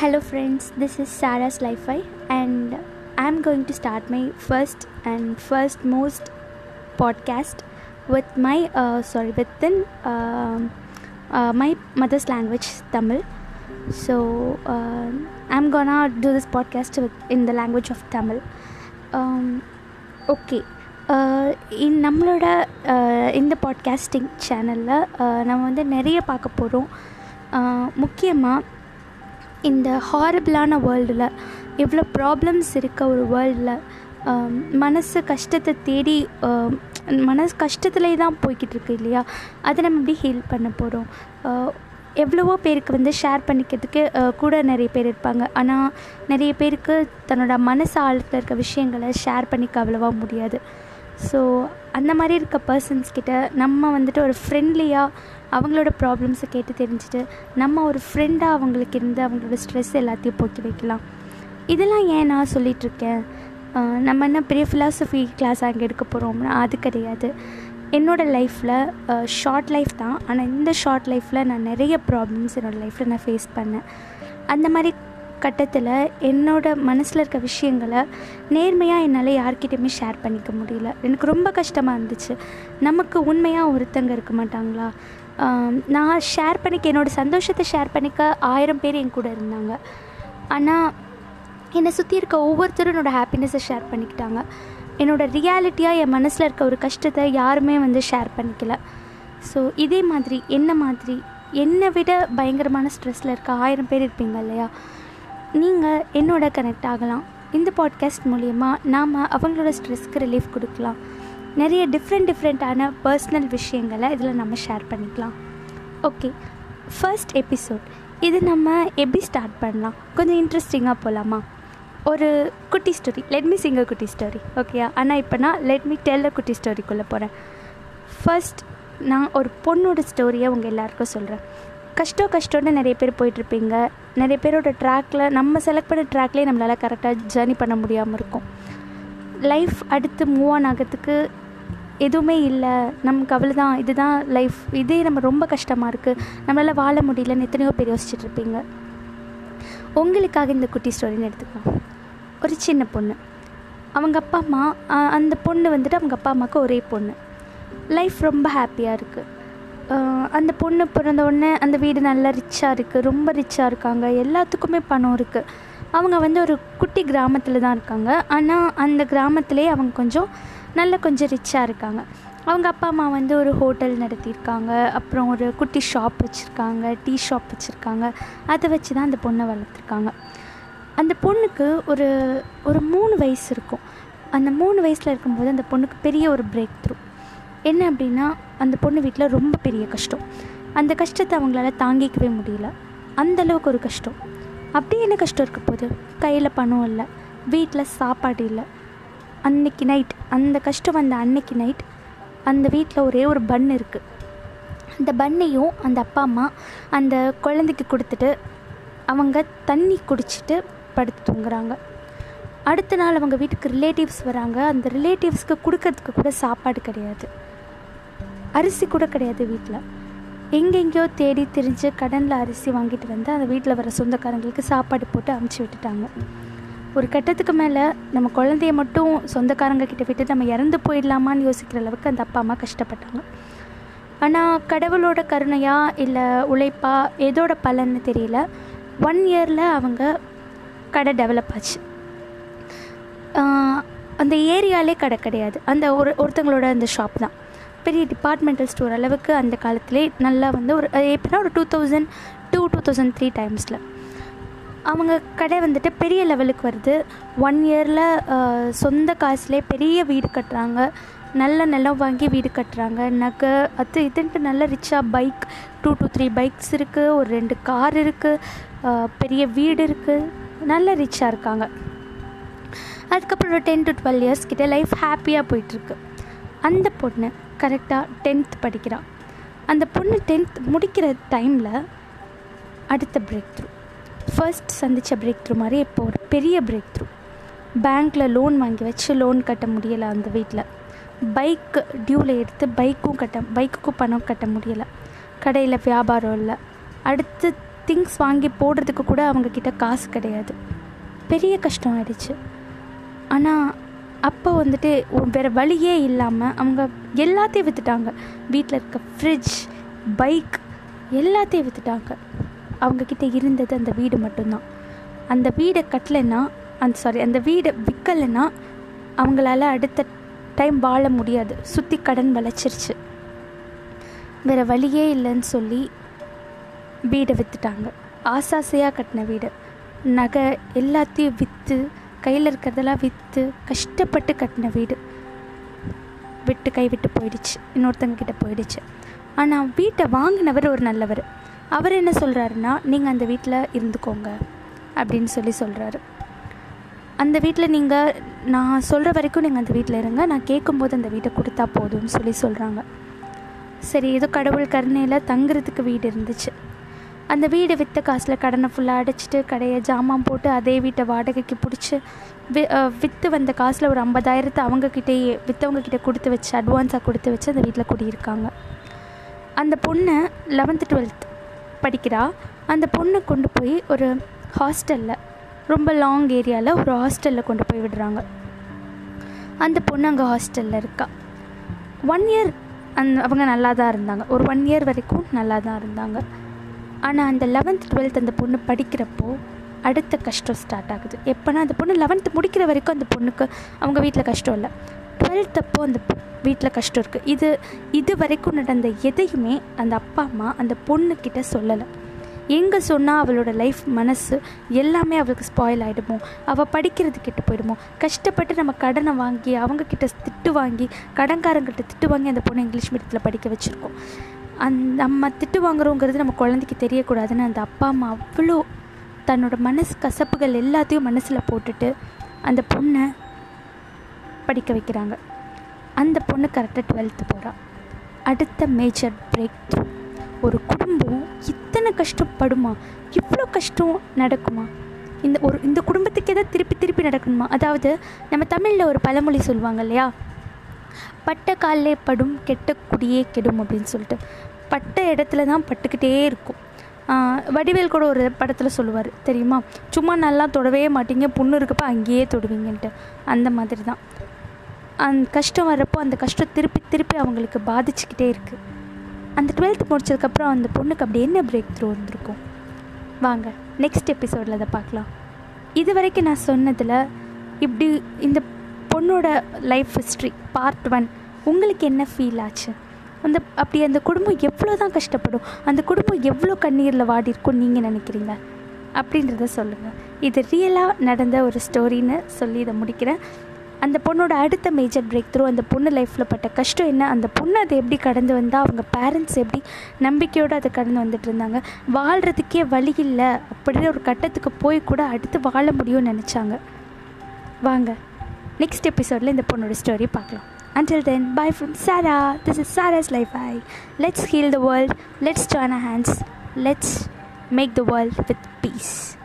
Hello, friends. This is Sarah's Li-Fi, and I'm going to start my first and first most podcast with my uh, sorry within um uh, my mother's language Tamil. So uh, I'm gonna do this podcast with, in the language of Tamil. Um, okay. இன் நம்மளோட அஹ், இந்த podcasting சேனலில் நம்ம வந்து நிறைய பார்க்க போகிறோம் முக்கியமாக இந்த ஹாரபிளான வேர்ல்டில் எவ்வளோ ப்ராப்ளம்ஸ் இருக்க ஒரு வேர்ல்டில் மனசு கஷ்டத்தை தேடி மனசு கஷ்டத்துலேயே தான் போய்கிட்டு இருக்கு இல்லையா? அதை நம்ம எப்படி ஹீல் பண்ண போகிறோம் எவ்வளவோ பேருக்கு வந்து ஷேர் பண்ணிக்கிறதுக்கு கூட நிறைய பேர் இருப்பாங்க. ஆனால் நிறைய பேருக்கு தன்னோட மனசு ஆழத்தில் இருக்க விஷயங்களை ஷேர் பண்ணிக்க அவ்வளோவா முடியாது. ஸோ அந்த மாதிரி இருக்க பர்சன்ஸ் கிட்ட நம்ம வந்துட்டு ஒரு ஃப்ரெண்ட்லியாக அவங்களோட ப்ராப்ளம்ஸை கேட்டு தெரிஞ்சுட்டு நம்ம ஒரு ஃப்ரெண்டாக அவங்களுக்கு இருந்து அவங்களோட ஸ்ட்ரெஸ் எல்லாத்தையும் போக்கி வைக்கலாம். இதெல்லாம் ஏன் நான் சொல்லிகிட்ருக்கேன் நம்ம என்ன பெரிய ஃபிலாசபி கிளாஸ் அங்கே எடுக்க போகிறோம்னா அது கிடையாது. என்னோடய லைஃப்பில் ஷார்ட் லைஃப் தான். ஆனால் இந்த ஷார்ட் லைஃப்பில் நான் நிறைய ப்ராப்ளம்ஸ் என்னோடய லைஃப்பில் நான் ஃபேஸ் பண்ணேன். அந்த மாதிரி கட்டத்தில் என்னோட மனசில் இருக்க விஷயங்களை நேர்மையாக என்னால் யார்கிட்டையுமே ஷேர் பண்ணிக்க முடியல. எனக்கு ரொம்ப கஷ்டமாக இருந்துச்சு. நமக்கு உண்மையாக ஒருத்தங்க இருக்க மாட்டாங்களா? நான் ஷேர் பண்ணிக்க என்னோடய சந்தோஷத்தை ஷேர் பண்ணிக்க ஆயிரம் பேர் என் கூட இருந்தாங்க. ஆனால் என்னை சுற்றி இருக்க ஒவ்வொருத்தரும் என்னோடய ஹாப்பினஸை ஷேர் பண்ணிக்கிட்டாங்க. என்னோடய ரியாலிட்டியாக என் மனசில் இருக்க ஒரு கஷ்டத்தை யாருமே வந்து ஷேர் பண்ணிக்கல. ஸோ இதே மாதிரி என்ன மாதிரி என்னை விட பயங்கரமான ஸ்ட்ரெஸ்ஸில் இருக்க ஆயிரம் பேர் இருப்பீங்க இல்லையா? நீங்கள் என்னோட கனெக்ட் ஆகலாம். இந்த பாட்காஸ்ட் மூலயமா நாம் அவங்களோட ஸ்ட்ரெஸ்க்கு ரிலீஃப் கொடுக்கலாம். நிறைய டிஃப்ரெண்ட் டிஃப்ரெண்ட்டான பர்சனல் விஷயங்களை இதில் நம்ம ஷேர் பண்ணிக்கலாம். ஓகே ஃபர்ஸ்ட் எபிசோட் இது நம்ம எப்படி ஸ்டார்ட் பண்ணலாம்? கொஞ்சம் இன்ட்ரெஸ்டிங்காக போகலாமா ஒரு குட்டி ஸ்டோரி லெட் மீ சிங்க குட்டி ஸ்டோரி ஓகேயா ஆனால் இப்போ நான் லெட் மீ டெல்ல குட்டி ஸ்டோரிக்குள்ளே போகிறேன் ஃபர்ஸ்ட் நான் ஒரு பொண்ணோட ஸ்டோரியை உங்கள் எல்லாருக்கும் சொல்கிறேன் கஷ்டம் கஷ்டம்னு நிறைய பேர் போயிட்டுருப்பீங்க நிறைய பேரோட ட்ராக்கில் நம்ம செலக்ட் பண்ண ட்ராக்லேயே நம்மளால் கரெக்டாக ஜேர்னி பண்ண முடியாமல் இருக்கும். லைஃப் அடுத்து மூவ் ஆன் ஆகிறதுக்கு எதுவுமே இல்லை. நமக்கு அவ்வளோ தான் இதுதான் லைஃப் இதே நம்ம ரொம்ப கஷ்டமாக இருக்குது நம்மளால் வாழ முடியலன்னு எத்தனையோ பேர் யோசிச்சுட்டு இருப்பீங்க. உங்களுக்காக இந்த குட்டி ஸ்டோரின்னு எடுத்துக்கலாம். ஒரு சின்ன பொண்ணு. அவங்க அப்பா அம்மா அந்த பொண்ணு வந்துட்டு அவங்க அப்பா அம்மாவுக்கு ஒரே பொண்ணு. லைஃப் ரொம்ப ஹாப்பியாக இருக்குது அந்த பொண்ணு பிறந்த உடனே அந்த வீடு நல்லா ரிச்சாக இருக்குது ரொம்ப ரிச்சாக இருக்காங்க. எல்லாத்துக்குமே பணம் இருக்குது அவங்க வந்து ஒரு குட்டி கிராமத்தில் தான் இருக்காங்க. ஆனால் அந்த கிராமத்திலே அவங்க கொஞ்சம் நல்ல கொஞ்சம் ரிச்சாக இருக்காங்க. அவங்க அப்பா அம்மா வந்து ஒரு ஹோட்டல் நடத்தியிருக்காங்க. அப்புறம் ஒரு குட்டி ஷாப் வச்சுருக்காங்க டீ ஷாப் வச்சுருக்காங்க. அதை வச்சு தான் அந்த பொண்ணை வளர்த்துருக்காங்க. அந்த பொண்ணுக்கு ஒரு ஒரு மூணு வயசு இருக்கும். அந்த மூணு வயசில் இருக்கும்போது அந்த பொண்ணுக்கு பெரிய ஒரு பிரேக் த்ரூ என்ன அப்படின்னா அந்த பொண்ணு வீட்டில் ரொம்ப பெரிய கஷ்டம். அந்த கஷ்டத்தை அவங்களால தாங்கிக்கவே முடியல. அந்த அளவுக்கு ஒரு கஷ்டம். அப்படி என்ன கஷ்டம் இருக்க போகுது? கையில் பணம் இல்லை. வீட்டில் சாப்பாடு இல்லை. அன்னைக்கு நைட் அந்த கஷ்டம் வந்த அன்னைக்கு நைட் அந்த வீட்டில் ஒரே ஒரு பன் இருக்குது அந்த பன்னையும் அந்த அப்பா அம்மா அந்த குழந்தைக்கு கொடுத்துட்டு அவங்க தண்ணி குடிச்சிட்டு படுத்து தூங்குறாங்க. அடுத்த நாள் அவங்க வீட்டுக்கு ரிலேட்டிவ்ஸ் வராங்க. அந்த ரிலேட்டிவ்ஸ்க்கு கொடுக்கறதுக்கு கூட சாப்பாடு கிடையாது. அரிசி கூட கிடையாது வீட்டில் எங்கெங்கேயோ தேடி திரிஞ்சு கடனில் அரிசி வாங்கிட்டு வந்து அந்த வீட்டில் வர சொந்தக்காரங்களுக்கு சாப்பாடு போட்டு அமுச்சு விட்டுட்டாங்க. ஒரு கட்டத்துக்கு மேலே நம்ம குழந்தைய மட்டும் சொந்தக்காரங்க கிட்ட விட்டு நம்ம இறந்து போயிடலாமான்னு யோசிக்கிற அளவுக்கு அந்த அப்பா அம்மா கஷ்டப்பட்டாங்க. ஆனால் கடவுளோட கருணையா இல்லை உழைப்பா எதோட பலன்னு தெரியல. ஒன் இயரில் அவங்க கடை டெவலப் ஆச்சு. அந்த ஏரியாலே கடை கிடையாது. அந்த ஒரு ஒருத்தங்களோட அந்த ஷாப் தான். பெரிய டிபார்ட்மெண்டல் ஸ்டோர் அளவுக்கு அந்த காலத்திலே நல்லா வந்து ஒரு எப்படின்னா ஒரு two thousand two two thousand three டைம்ஸில் அவங்க கடை வந்துட்டு பெரிய லெவலுக்கு வருது. ஒன் இயரில் சொந்த காசுலேயே பெரிய வீடு கட்டுறாங்க. நல்ல நிலம் வாங்கி வீடு கட்டுறாங்க. நகை அது இதுன்ட்டு நல்ல ரிச்சாக bike two two three bikes இருக்குது ஒரு ரெண்டு கார் இருக்குது பெரிய வீடு இருக்குது நல்ல ரிச்சாக இருக்காங்க. அதுக்கப்புறம் ஒரு டென் டு டுவெல் இயர்ஸ் கிட்டே லைஃப் ஹாப்பியாக போயிட்டுருக்கு அந்த பொண்ணு கரெக்டாக டென்த் படிக்கிறாள் அந்த பொண்ணு டென்த் முடிக்கிற டைமில் அடுத்த பிரேக் த்ரூ ஃபர்ஸ்ட் சந்தித்த பிரேக் த்ரூ மாதிரி இப்போ ஒரு பெரிய பிரேக் த்ரூ பேங்க்கில் லோன் வாங்கி வச்சு லோன் கட்ட முடியலை அந்த வீட்டில் பைக்கு டியூவில் எடுத்து பைக்கும் கட்ட பைக்குக்கும் பணம் கட்ட முடியலை. கடையில் வியாபாரம் இல்லை. அடுத்து திங்ஸ் வாங்கி போடுறதுக்கு கூட அவங்கக்கிட்ட காசு கிடையாது. பெரிய கஷ்டம் ஆயிடுச்சு. ஆனால் அப்போ வந்துட்டு வேறு வழியே இல்லாமல் அவங்க எல்லாத்தையும் விற்றுட்டாங்க வீட்டில் இருக்க ஃப்ரிட்ஜ் பைக் எல்லாத்தையும் விற்றுட்டாங்க அவங்கக்கிட்ட இருந்தது அந்த வீடு மட்டும்தான். அந்த வீடை கட்டலைன்னா அந்த சாரி அந்த வீடை விற்கலைன்னா அவங்களால அடுத்த டைம் வாழ முடியாது. சுற்றி கடன் வளைச்சிருச்சு. வேறு வழியே இல்லைன்னு சொல்லி வீடை விற்றுட்டாங்க ஆசாசையாக கட்டின வீடு. நகை எல்லாத்தையும் விற்று கையில் இருக்கிறதெல்லாம் விற்று கஷ்டப்பட்டு கட்டின வீடு. விட்டு கை விட்டு போயிடுச்சு. இன்னொருத்தங்க கிட்ட போயிடுச்சு. ஆனால் வீட்டை வாங்கினவர் ஒரு நல்லவர். அவர் என்ன சொல்கிறாருன்னா நீங்கள் அந்த வீட்டில் இருந்துக்கோங்க. அப்படின்னு சொல்லி சொல்கிறாரு அந்த வீட்டில் நீங்கள் நான் சொல்கிற வரைக்கும் நீங்கள் அந்த வீட்டில் இருங்க. நான் கேட்கும்போது அந்த வீட்டை கொடுத்தா போதும்னு சொல்லி சொல்கிறாங்க சரி ஏதோ கடவுள் கருணையில் தங்குறதுக்கு வீடு இருந்துச்சு. அந்த வீடு விற்ற காசில் கடனை ஃபுல்லாக அடைச்சிட்டு கடையை ஜாமான் போட்டு அதே வீட்டை வாடகைக்கு பிடிச்சி வி விற்று வந்த காசில் ஒரு ஐம்பதாயிரத்தை அவங்கக்கிட்டேயே விற்றவங்கக்கிட்ட கொடுத்து வச்சு அட்வான்ஸாக கொடுத்து வச்சு அந்த வீட்டில் குடியிருக்காங்க. அந்த பொண்ணை லெவன்த்து டுவெல்த் படிக்கிறா. அந்த பொண்ணை கொண்டு போய் ஒரு ஹாஸ்டலில் ரொம்ப லாங் ஏரியாவில் ஒரு ஹாஸ்டலில் கொண்டு போய் விடுறாங்க. அந்த பொண்ணு அங்கே ஹாஸ்டலில் இருக்கா. ஒன் இயர் அந் அவங்க நல்லா தான் இருந்தாங்க. ஒரு ஒன் இயர் வரைக்கும் நல்லா தான் இருந்தாங்க. ஆனால் அந்த லெவன்த் டுவெல்த் அந்த பொண்ணு படிக்கிறப்போ அடுத்த கஷ்டம் ஸ்டார்ட் ஆகுது. எப்போனா அந்த பொண்ணு லெவன்த்து முடிக்கிற வரைக்கும் அந்த பொண்ணுக்கு அவங்க வீட்டில் கஷ்டம் இல்லை. டுவெல்த் அப்போ அந்த வீட்டில் கஷ்டம் இருக்குது இது இது வரைக்கும் நடந்த எதையுமே அந்த அப்பா அம்மா அந்த பொண்ணுக்கிட்ட சொல்லலை. எங்கே சொன்னால் அவளோட லைஃப் மனசு எல்லாமே அவளுக்கு ஸ்பாயில் ஆகிடுமோ அவள் படிக்கிறது கெட்டு போயிடுமோ? கஷ்டப்பட்டு நம்ம கடனை வாங்கி அவங்கக்கிட்ட திட்டு வாங்கி கடன்காரங்கிட்ட திட்டு வாங்கி அந்த பொண்ணு இங்கிலீஷ் மீடியத்தில் படிக்க வச்சுருக்கோம். அந் நம்ம திட்டு வாங்குறோங்கிறது நம்ம குழந்தைக்கு தெரியக்கூடாதுன்னு அந்த அப்பா அம்மா அவ்வளோ தன்னோட மனசு கசப்புகள் எல்லாத்தையும் மனசில் போட்டுட்டு அந்த பொண்ணை படிக்க வைக்கிறாங்க. அந்த பொண்ணு கரெக்டாக டுவெல்த்து போகிறாள் அடுத்த மேஜர் பிரேக் த்ரூ ஒரு குடும்பம் இத்தனை கஷ்டப்படுமா? இவ்வளோ கஷ்டம் நடக்குமா? இந்த ஒரு இந்த குடும்பத்துக்கே தான் திருப்பி திருப்பி நடக்கணுமா? அதாவது நம்ம தமிழில் ஒரு பழமொழி சொல்லுவாங்க இல்லையா? பட்ட காலிலே படும் கெட்ட குடியே கெடும் அப்படின்னு சொல்லிட்டு. பட்ட இடத்துல தான் பட்டுக்கிட்டே இருக்கும். வடிவேல் கூட ஒரு படத்தில் சொல்லுவார் தெரியுமா? சும்மா நல்லா தொடவே மாட்டீங்க புண்ணு இருக்கப்போ அங்கேயே தொடுவீங்கன்ட்டு. அந்த மாதிரி தான். அந்த கஷ்டம் வர்றப்போ அந்த கஷ்டம் திருப்பி திருப்பி அவங்களுக்கு பாதிச்சுக்கிட்டே இருக்குது அந்த டுவெல்த் முடிச்சதுக்கப்புறம் அந்த பொண்ணுக்கு அப்படி என்ன பிரேக் த்ரூ வந்திருக்கும்? வாங்க நெக்ஸ்ட் எபிசோடில் அதை பார்க்கலாம். இது வரைக்கும் நான் சொன்னதில் இப்படி இந்த பொண்ணோட லைஃப் ஹிஸ்ட்ரி பார்ட் ஒன் உங்களுக்கு என்ன ஃபீல் ஆச்சு? அந்த அப்படி அந்த குடும்பம் எவ்வளோ தான் கஷ்டப்படும் அந்த குடும்பம் எவ்வளோ கண்ணீரில் வாடி இருக்கும்னு நீங்கள் நினைக்கிறீங்க? அப்படின்றத சொல்லுங்கள் இது ரியலாக நடந்த ஒரு ஸ்டோரின்னு சொல்லி இதை முடிக்கிறேன். அந்த பொண்ணோட அடுத்த மேஜர் பிரேக் த்ரூ அந்த பொண்ணு லைஃப்பில் பட்ட கஷ்டம் என்ன? அந்த பொண்ணு அதை எப்படி கடந்து வந்தால் அவங்க பேரண்ட்ஸ் எப்படி நம்பிக்கையோடு அதை கடந்து வந்துட்டு இருந்தாங்க? வாழ்கிறதுக்கே வழி இல்லை. அப்படின்னு ஒரு கட்டத்துக்கு போய் கூட அடுத்து வாழ முடியும்னு நினச்சாங்க. வாங்க நெக்ஸ்ட் எபிசோடில் இந்த பொண்ணோட ஸ்டோரி பார்க்கலாம். Until then, bye from Sarah. This is Sarah's Life. Let's heal the world. Let's join our hands. Let's make the world with peace.